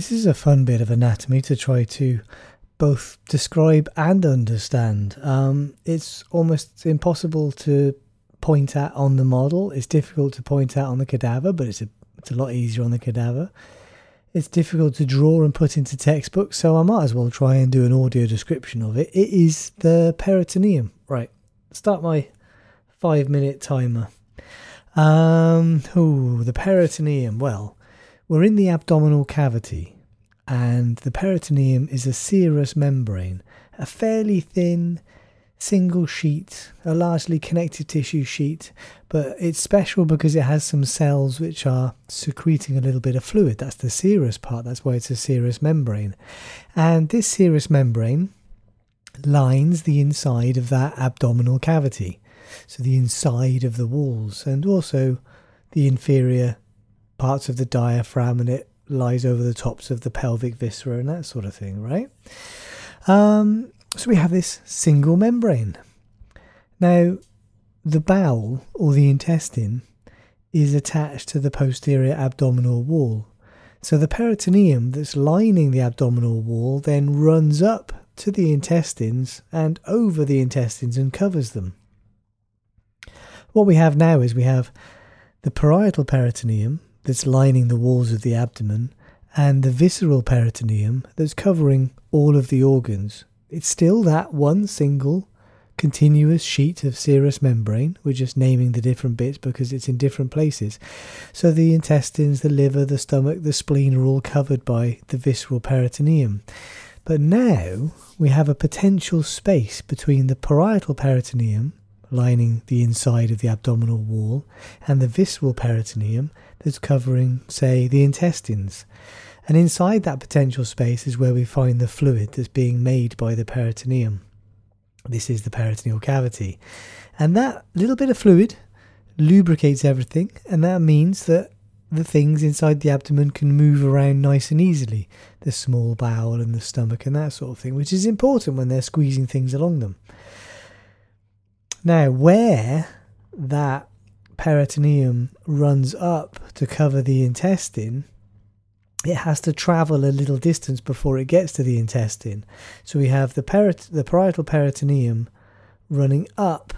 This is a fun bit of anatomy to try to both describe and understand. Um, it's almost impossible to point out on the model. It's difficult to point out on the cadaver, but it's a it's a lot easier on the cadaver. It's difficult to draw and put into textbooks, so I might as well try and do an audio description of it. It is the peritoneum. Right, start my five minute timer. Um, oh, the peritoneum. Well, we're in the abdominal cavity, and the peritoneum is a serous membrane, a fairly thin single sheet, a largely connective tissue sheet, but it's special because it has some cells which are secreting a little bit of fluid. That's the serous part, that's why it's a serous membrane. And this serous membrane lines the inside of that abdominal cavity, so the inside of the walls, and also the inferior parts of the diaphragm and it lies over the tops of the pelvic viscera and that sort of thing, right? Um, so we have this single membrane. Now, the bowel or the intestine is attached to the posterior abdominal wall. So the peritoneum that's lining the abdominal wall then runs up to the intestines and over the intestines and covers them. What we have now is we have the parietal peritoneum, that's lining the walls of the abdomen and the visceral peritoneum that's covering all of the organs. It's still that one single continuous sheet of serous membrane. We're just naming the different bits because it's in different places. So the intestines, the liver, the stomach, the spleen are all covered by the visceral peritoneum. But now we have a potential space between the parietal peritoneum, lining the inside of the abdominal wall, and the visceral peritoneum that's covering, say, the intestines. And inside that potential space is where we find the fluid that's being made by the peritoneum. This is the peritoneal cavity. And that little bit of fluid lubricates everything, and that means that the things inside the abdomen can move around nice and easily the small bowel and the stomach and that sort of thing, which is important when they're squeezing things along them. Now, where that peritoneum runs up to cover the intestine, it has to travel a little distance before it gets to the intestine. So we have the, perit- the parietal peritoneum running up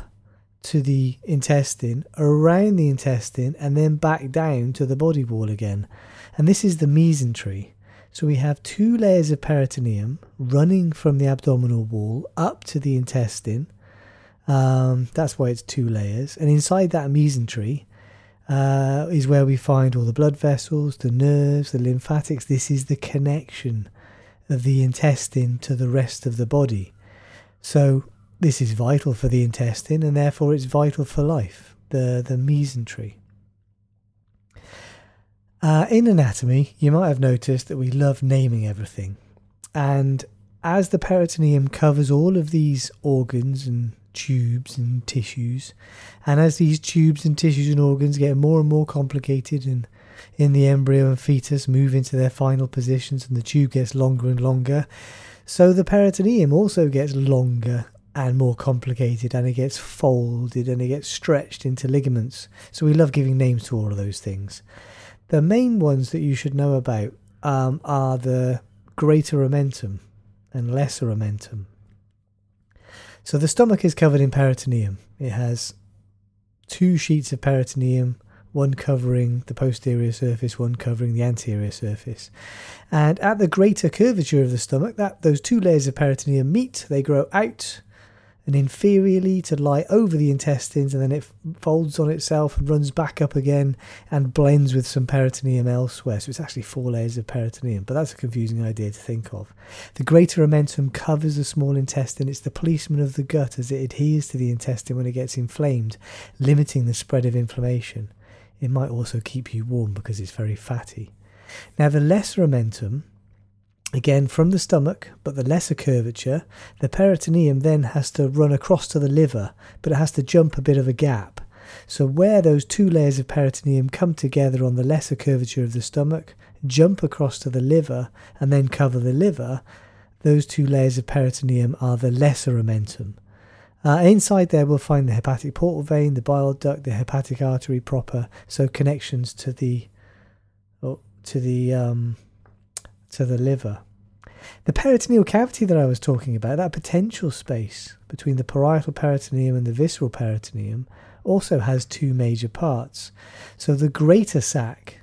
to the intestine, around the intestine, and then back down to the body wall again. And this is the mesentery. So we have two layers of peritoneum running from the abdominal wall up to the intestine um, that's why it's two layers. And inside that mesentery uh, is where we find all the blood vessels, the nerves, the lymphatics. This is the connection of the intestine to the rest of the body. So this is vital for the intestine, and therefore it's vital for life. The the mesentery. Uh, in anatomy, you might have noticed that we love naming everything, and as the peritoneum covers all of these organs and tubes and tissues. And as these tubes and tissues and organs get more and more complicated and in the embryo and fetus move into their final positions and the tube gets longer and longer, so the peritoneum also gets longer and more complicated and it gets folded and it gets stretched into ligaments. So we love giving names to all of those things. The main ones that you should know about um, are the greater omentum and lesser omentum. So the stomach is covered in peritoneum. It has two sheets of peritoneum, one covering the posterior surface, one covering the anterior surface. And at the greater curvature of the stomach, that those two layers of peritoneum meet, they grow out and inferiorly to lie over the intestines, and then it folds on itself and runs back up again and blends with some peritoneum elsewhere. So it's actually four layers of peritoneum, but that's a confusing idea to think of. The greater omentum covers the small intestine. It's the policeman of the gut as it adheres to the intestine when it gets inflamed, limiting the spread of inflammation. It might also keep you warm because it's very fatty. Now, the lesser omentum Again, from the stomach, but the lesser curvature, the peritoneum then has to run across to the liver, but it has to jump a bit of a gap. So, where those two layers of peritoneum come together on the lesser curvature of the stomach, jump across to the liver, and then cover the liver, those two layers of peritoneum are the lesser omentum. Uh, inside there, we'll find the hepatic portal vein, the bile duct, the hepatic artery proper, so connections to the, oh, to the um, to the liver. The peritoneal cavity that I was talking about, that potential space between the parietal peritoneum and the visceral peritoneum, also has two major parts. So the greater sac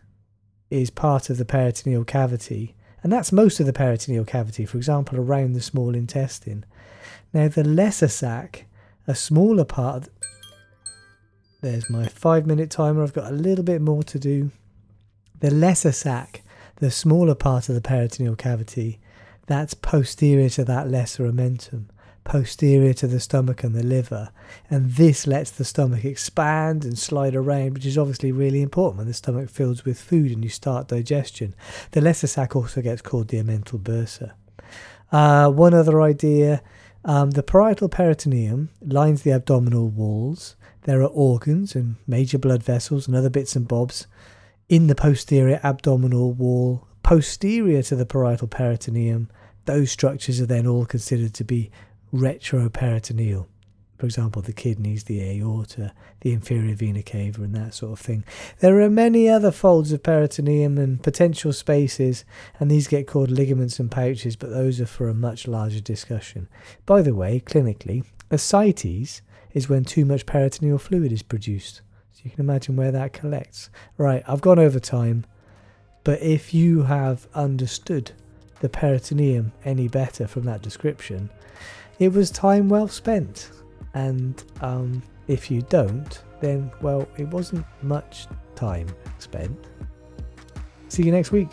is part of the peritoneal cavity, and that's most of the peritoneal cavity, for example, around the small intestine. Now, the lesser sac, a smaller part, there's my five minute timer, I've got a little bit more to do. The lesser sac, the smaller part of the peritoneal cavity, that's posterior to that lesser omentum posterior to the stomach and the liver. And this lets the stomach expand and slide around, which is obviously really important when the stomach fills with food and you start digestion. The lesser sac also gets called the omental bursa. Uh, one other idea um, the parietal peritoneum lines the abdominal walls. There are organs and major blood vessels and other bits and bobs in the posterior abdominal wall, posterior to the parietal peritoneum. Those structures are then all considered to be retroperitoneal. For example, the kidneys, the aorta, the inferior vena cava, and that sort of thing. There are many other folds of peritoneum and potential spaces, and these get called ligaments and pouches, but those are for a much larger discussion. By the way, clinically, ascites is when too much peritoneal fluid is produced. You can imagine where that collects. Right, I've gone over time, but if you have understood the peritoneum any better from that description, it was time well spent. And um, if you don't, then, well, it wasn't much time spent. See you next week.